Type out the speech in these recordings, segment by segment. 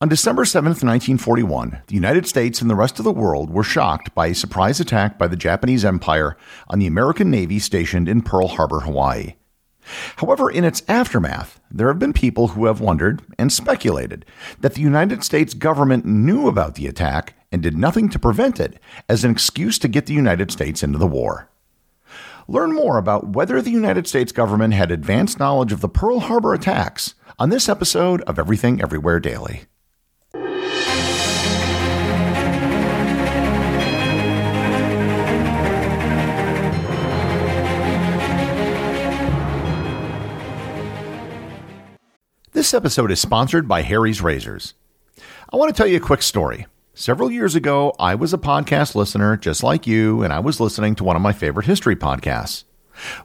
On December 7, 1941, the United States and the rest of the world were shocked by a surprise attack by the Japanese Empire on the American Navy stationed in Pearl Harbor, Hawaii. However, in its aftermath, there have been people who have wondered and speculated that the United States government knew about the attack and did nothing to prevent it as an excuse to get the United States into the war. Learn more about whether the United States government had advanced knowledge of the Pearl Harbor attacks on this episode of Everything Everywhere Daily. This episode is sponsored by Harry's Razors. I want to tell you a quick story. Several years ago, I was a podcast listener just like you, and I was listening to one of my favorite history podcasts.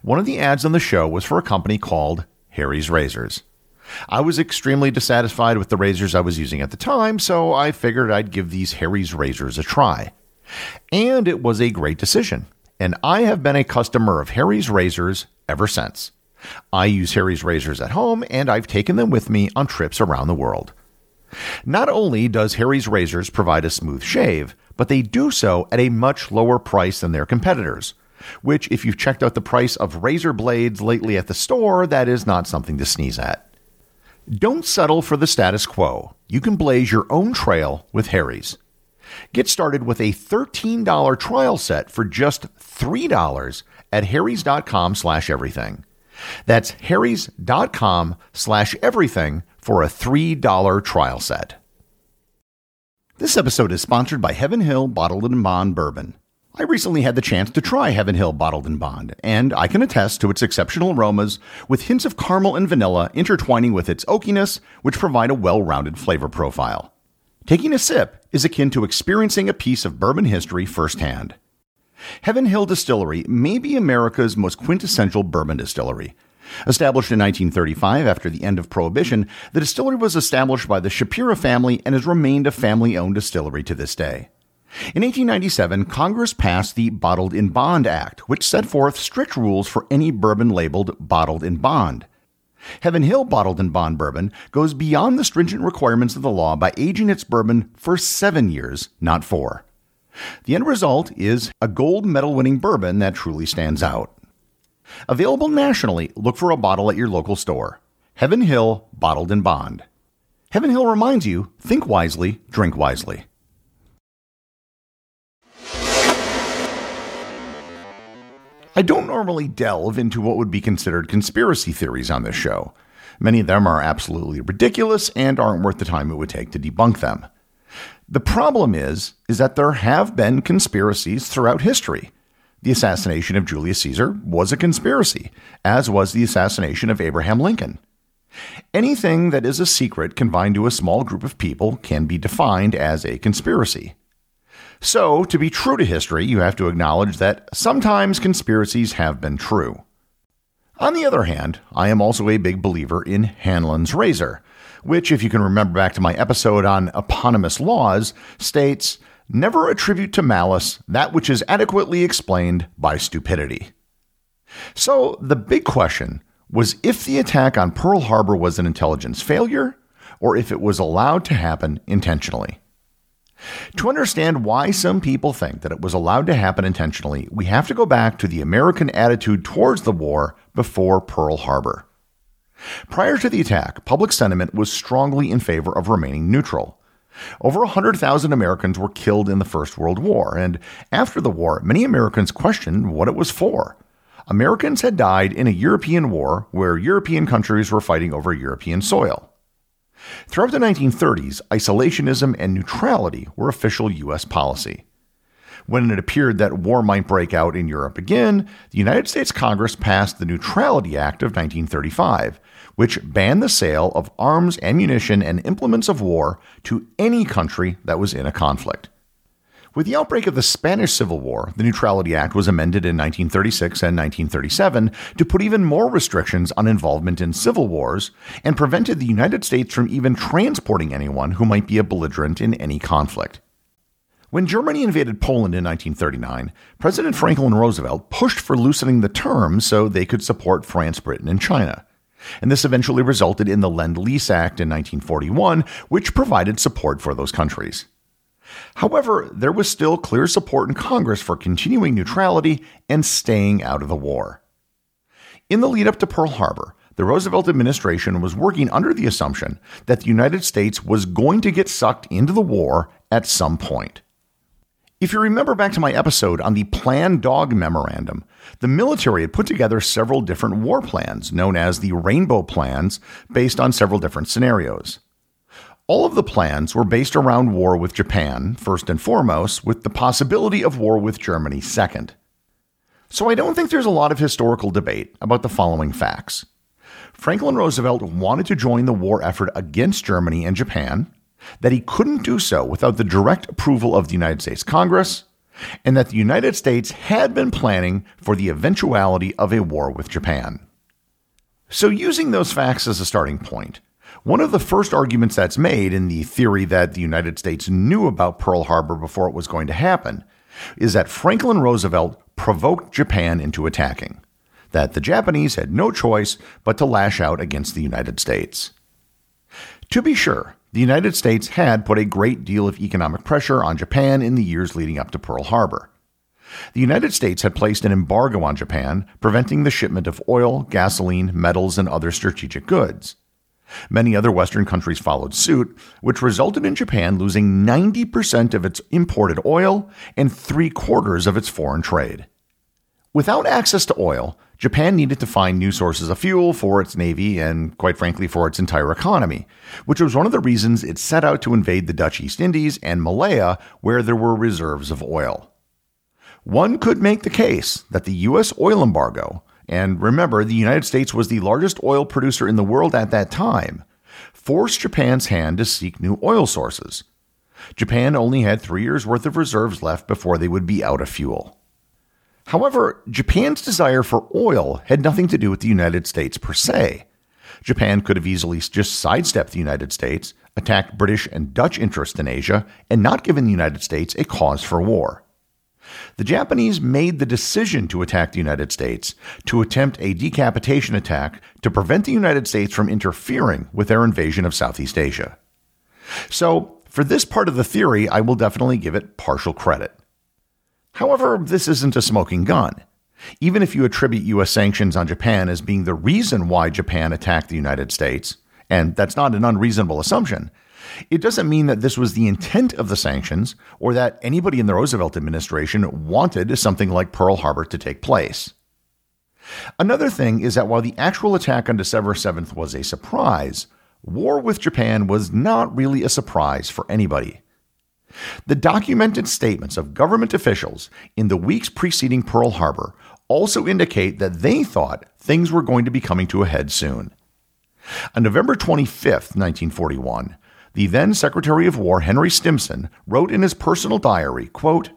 One of the ads on the show was for a company called Harry's Razors. I was extremely dissatisfied with the razors I was using at the time, so I figured I'd give these Harry's Razors a try. And it was a great decision, and I have been a customer of Harry's Razors ever since. I use Harry's razors at home, and I've taken them with me on trips around the world. Not only does Harry's razors provide a smooth shave, but they do so at a much lower price than their competitors. Which, if you've checked out the price of razor blades lately at the store, that is not something to sneeze at. Don't settle for the status quo. You can blaze your own trail with Harry's. Get started with a $13 trial set for just $3 at harrys.com slash everything. That's harrys.com slash everything for a $3 trial set. This episode is sponsored by Heaven Hill Bottled in Bond Bourbon. I recently had the chance to try Heaven Hill Bottled in Bond, and I can attest to its exceptional aromas with hints of caramel and vanilla intertwining with its oakiness, which provide a well rounded flavor profile. Taking a sip is akin to experiencing a piece of bourbon history firsthand. Heaven Hill Distillery may be America's most quintessential bourbon distillery. Established in 1935 after the end of Prohibition, the distillery was established by the Shapira family and has remained a family owned distillery to this day. In 1897, Congress passed the Bottled in Bond Act, which set forth strict rules for any bourbon labeled bottled in bond. Heaven Hill Bottled in Bond bourbon goes beyond the stringent requirements of the law by aging its bourbon for seven years, not four. The end result is a gold medal winning bourbon that truly stands out. Available nationally, look for a bottle at your local store. Heaven Hill Bottled in Bond. Heaven Hill reminds you think wisely, drink wisely. I don't normally delve into what would be considered conspiracy theories on this show. Many of them are absolutely ridiculous and aren't worth the time it would take to debunk them. The problem is is that there have been conspiracies throughout history. The assassination of Julius Caesar was a conspiracy, as was the assassination of Abraham Lincoln. Anything that is a secret confined to a small group of people can be defined as a conspiracy. So, to be true to history, you have to acknowledge that sometimes conspiracies have been true. On the other hand, I am also a big believer in Hanlon's razor, which, if you can remember back to my episode on eponymous laws, states never attribute to malice that which is adequately explained by stupidity. So, the big question was if the attack on Pearl Harbor was an intelligence failure or if it was allowed to happen intentionally. To understand why some people think that it was allowed to happen intentionally, we have to go back to the American attitude towards the war before Pearl Harbor. Prior to the attack, public sentiment was strongly in favor of remaining neutral. Over 100,000 Americans were killed in the First World War, and after the war, many Americans questioned what it was for. Americans had died in a European war where European countries were fighting over European soil. Throughout the 1930s, isolationism and neutrality were official U.S. policy. When it appeared that war might break out in Europe again, the United States Congress passed the Neutrality Act of 1935, which banned the sale of arms, ammunition, and implements of war to any country that was in a conflict. With the outbreak of the Spanish Civil War, the Neutrality Act was amended in 1936 and 1937 to put even more restrictions on involvement in civil wars and prevented the United States from even transporting anyone who might be a belligerent in any conflict. When Germany invaded Poland in 1939, President Franklin Roosevelt pushed for loosening the terms so they could support France, Britain, and China. And this eventually resulted in the Lend Lease Act in 1941, which provided support for those countries. However, there was still clear support in Congress for continuing neutrality and staying out of the war. In the lead up to Pearl Harbor, the Roosevelt administration was working under the assumption that the United States was going to get sucked into the war at some point. If you remember back to my episode on the Plan Dog Memorandum, the military had put together several different war plans, known as the Rainbow Plans, based on several different scenarios. All of the plans were based around war with Japan, first and foremost, with the possibility of war with Germany second. So I don't think there's a lot of historical debate about the following facts. Franklin Roosevelt wanted to join the war effort against Germany and Japan, that he couldn't do so without the direct approval of the United States Congress, and that the United States had been planning for the eventuality of a war with Japan. So, using those facts as a starting point, one of the first arguments that's made in the theory that the United States knew about Pearl Harbor before it was going to happen is that Franklin Roosevelt provoked Japan into attacking, that the Japanese had no choice but to lash out against the United States. To be sure, the United States had put a great deal of economic pressure on Japan in the years leading up to Pearl Harbor. The United States had placed an embargo on Japan, preventing the shipment of oil, gasoline, metals, and other strategic goods. Many other Western countries followed suit, which resulted in Japan losing 90% of its imported oil and three quarters of its foreign trade. Without access to oil, Japan needed to find new sources of fuel for its navy and, quite frankly, for its entire economy, which was one of the reasons it set out to invade the Dutch East Indies and Malaya, where there were reserves of oil. One could make the case that the U.S. oil embargo, and remember, the United States was the largest oil producer in the world at that time, forced Japan's hand to seek new oil sources. Japan only had three years' worth of reserves left before they would be out of fuel. However, Japan's desire for oil had nothing to do with the United States per se. Japan could have easily just sidestepped the United States, attacked British and Dutch interests in Asia, and not given the United States a cause for war. The Japanese made the decision to attack the United States to attempt a decapitation attack to prevent the United States from interfering with their invasion of Southeast Asia. So, for this part of the theory, I will definitely give it partial credit. However, this isn't a smoking gun. Even if you attribute U.S. sanctions on Japan as being the reason why Japan attacked the United States, and that's not an unreasonable assumption, it doesn't mean that this was the intent of the sanctions or that anybody in the Roosevelt administration wanted something like Pearl Harbor to take place. Another thing is that while the actual attack on December 7th was a surprise, war with Japan was not really a surprise for anybody. The documented statements of government officials in the weeks preceding Pearl Harbor also indicate that they thought things were going to be coming to a head soon. On November 25, 1941, the then Secretary of War Henry Stimson wrote in his personal diary, quote,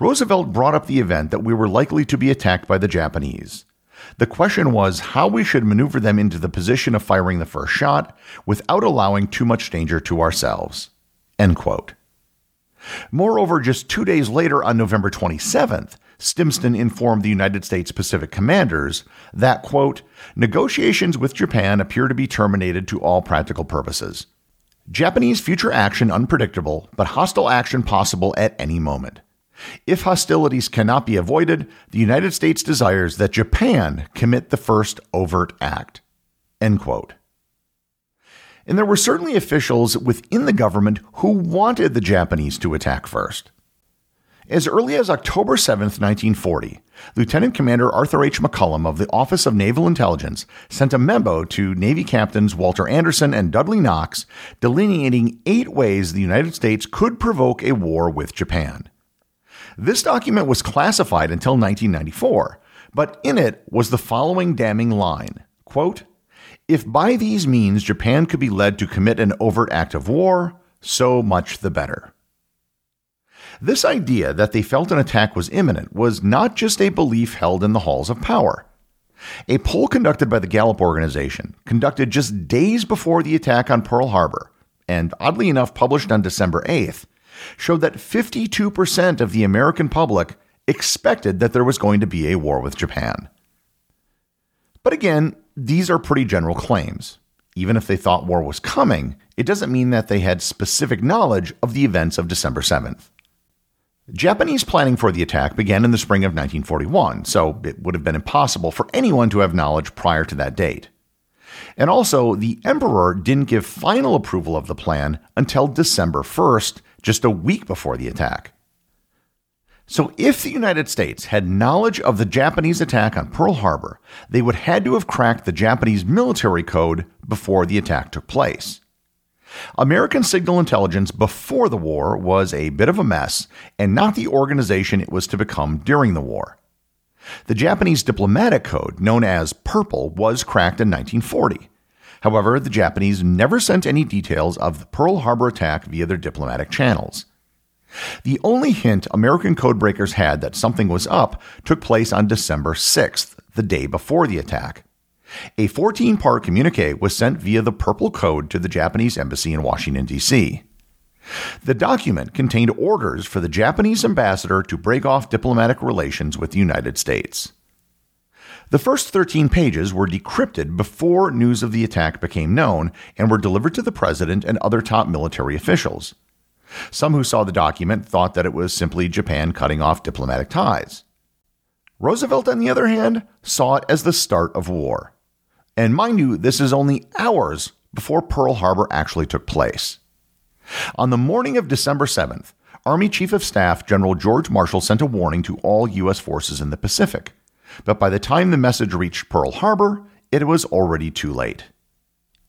Roosevelt brought up the event that we were likely to be attacked by the Japanese. The question was how we should maneuver them into the position of firing the first shot without allowing too much danger to ourselves. End quote. Moreover, just two days later, on November 27th, Stimson informed the United States Pacific commanders that, quote, negotiations with Japan appear to be terminated to all practical purposes. Japanese future action unpredictable, but hostile action possible at any moment. If hostilities cannot be avoided, the United States desires that Japan commit the first overt act. End quote. And there were certainly officials within the government who wanted the Japanese to attack first. As early as October 7, 1940, Lieutenant Commander Arthur H. McCollum of the Office of Naval Intelligence sent a memo to Navy Captains Walter Anderson and Dudley Knox delineating eight ways the United States could provoke a war with Japan. This document was classified until 1994, but in it was the following damning line quote, If by these means Japan could be led to commit an overt act of war, so much the better. This idea that they felt an attack was imminent was not just a belief held in the halls of power. A poll conducted by the Gallup organization, conducted just days before the attack on Pearl Harbor, and oddly enough published on December 8th, showed that 52% of the American public expected that there was going to be a war with Japan. But again, these are pretty general claims. Even if they thought war was coming, it doesn't mean that they had specific knowledge of the events of December 7th. Japanese planning for the attack began in the spring of 1941, so it would have been impossible for anyone to have knowledge prior to that date. And also, the emperor didn't give final approval of the plan until December 1st, just a week before the attack. So, if the United States had knowledge of the Japanese attack on Pearl Harbor, they would had to have cracked the Japanese military code before the attack took place. American signal intelligence before the war was a bit of a mess and not the organization it was to become during the war. The Japanese diplomatic code, known as Purple, was cracked in 1940. However, the Japanese never sent any details of the Pearl Harbor attack via their diplomatic channels. The only hint American codebreakers had that something was up took place on December 6th, the day before the attack. A 14 part communique was sent via the Purple Code to the Japanese embassy in Washington, D.C. The document contained orders for the Japanese ambassador to break off diplomatic relations with the United States. The first 13 pages were decrypted before news of the attack became known and were delivered to the president and other top military officials. Some who saw the document thought that it was simply Japan cutting off diplomatic ties. Roosevelt, on the other hand, saw it as the start of war. And mind you, this is only hours before Pearl Harbor actually took place. On the morning of December 7th, Army Chief of Staff General George Marshall sent a warning to all U.S. forces in the Pacific. But by the time the message reached Pearl Harbor, it was already too late.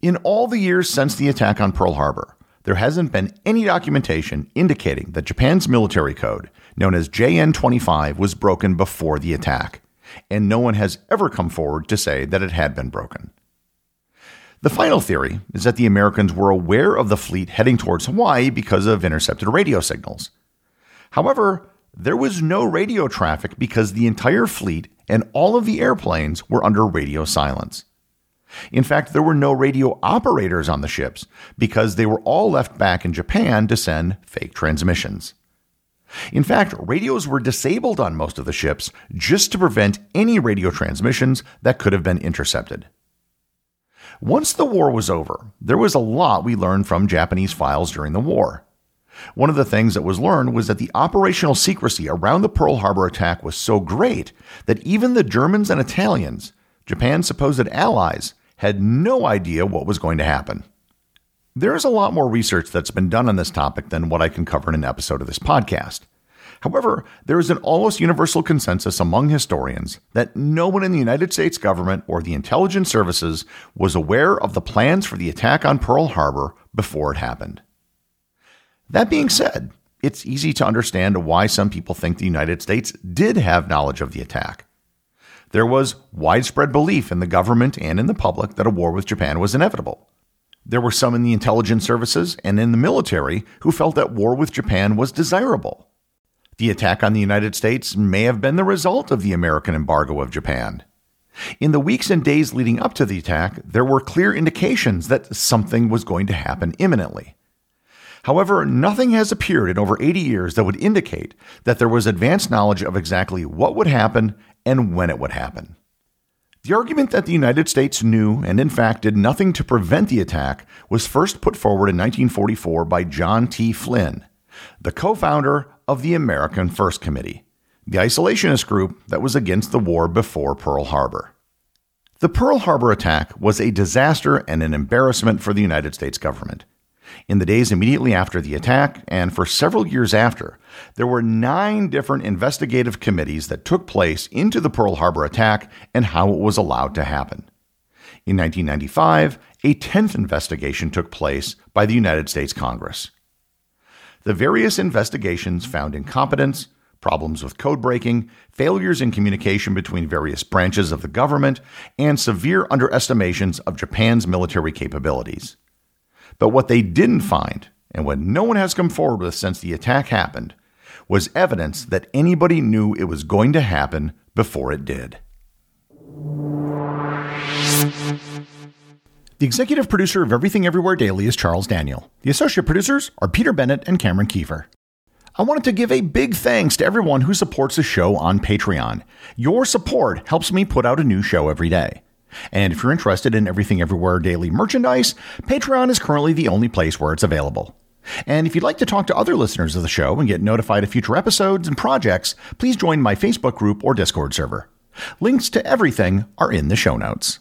In all the years since the attack on Pearl Harbor, there hasn't been any documentation indicating that Japan's military code, known as JN 25, was broken before the attack, and no one has ever come forward to say that it had been broken. The final theory is that the Americans were aware of the fleet heading towards Hawaii because of intercepted radio signals. However, there was no radio traffic because the entire fleet and all of the airplanes were under radio silence. In fact, there were no radio operators on the ships because they were all left back in Japan to send fake transmissions. In fact, radios were disabled on most of the ships just to prevent any radio transmissions that could have been intercepted. Once the war was over, there was a lot we learned from Japanese files during the war. One of the things that was learned was that the operational secrecy around the Pearl Harbor attack was so great that even the Germans and Italians, Japan's supposed allies, had no idea what was going to happen. There is a lot more research that's been done on this topic than what I can cover in an episode of this podcast. However, there is an almost universal consensus among historians that no one in the United States government or the intelligence services was aware of the plans for the attack on Pearl Harbor before it happened. That being said, it's easy to understand why some people think the United States did have knowledge of the attack. There was widespread belief in the government and in the public that a war with Japan was inevitable. There were some in the intelligence services and in the military who felt that war with Japan was desirable. The attack on the United States may have been the result of the American embargo of Japan. In the weeks and days leading up to the attack, there were clear indications that something was going to happen imminently. However, nothing has appeared in over 80 years that would indicate that there was advanced knowledge of exactly what would happen and when it would happen. The argument that the United States knew and in fact did nothing to prevent the attack was first put forward in 1944 by John T. Flynn, the co founder of the American First Committee, the isolationist group that was against the war before Pearl Harbor. The Pearl Harbor attack was a disaster and an embarrassment for the United States government. In the days immediately after the attack, and for several years after, there were nine different investigative committees that took place into the Pearl Harbor attack and how it was allowed to happen. In 1995, a 10th investigation took place by the United States Congress. The various investigations found incompetence, problems with code breaking, failures in communication between various branches of the government, and severe underestimations of Japan's military capabilities. But what they didn't find, and what no one has come forward with since the attack happened, was evidence that anybody knew it was going to happen before it did. The executive producer of Everything Everywhere Daily is Charles Daniel. The associate producers are Peter Bennett and Cameron Kieffer. I wanted to give a big thanks to everyone who supports the show on Patreon. Your support helps me put out a new show every day. And if you're interested in Everything Everywhere daily merchandise, Patreon is currently the only place where it's available. And if you'd like to talk to other listeners of the show and get notified of future episodes and projects, please join my Facebook group or Discord server. Links to everything are in the show notes.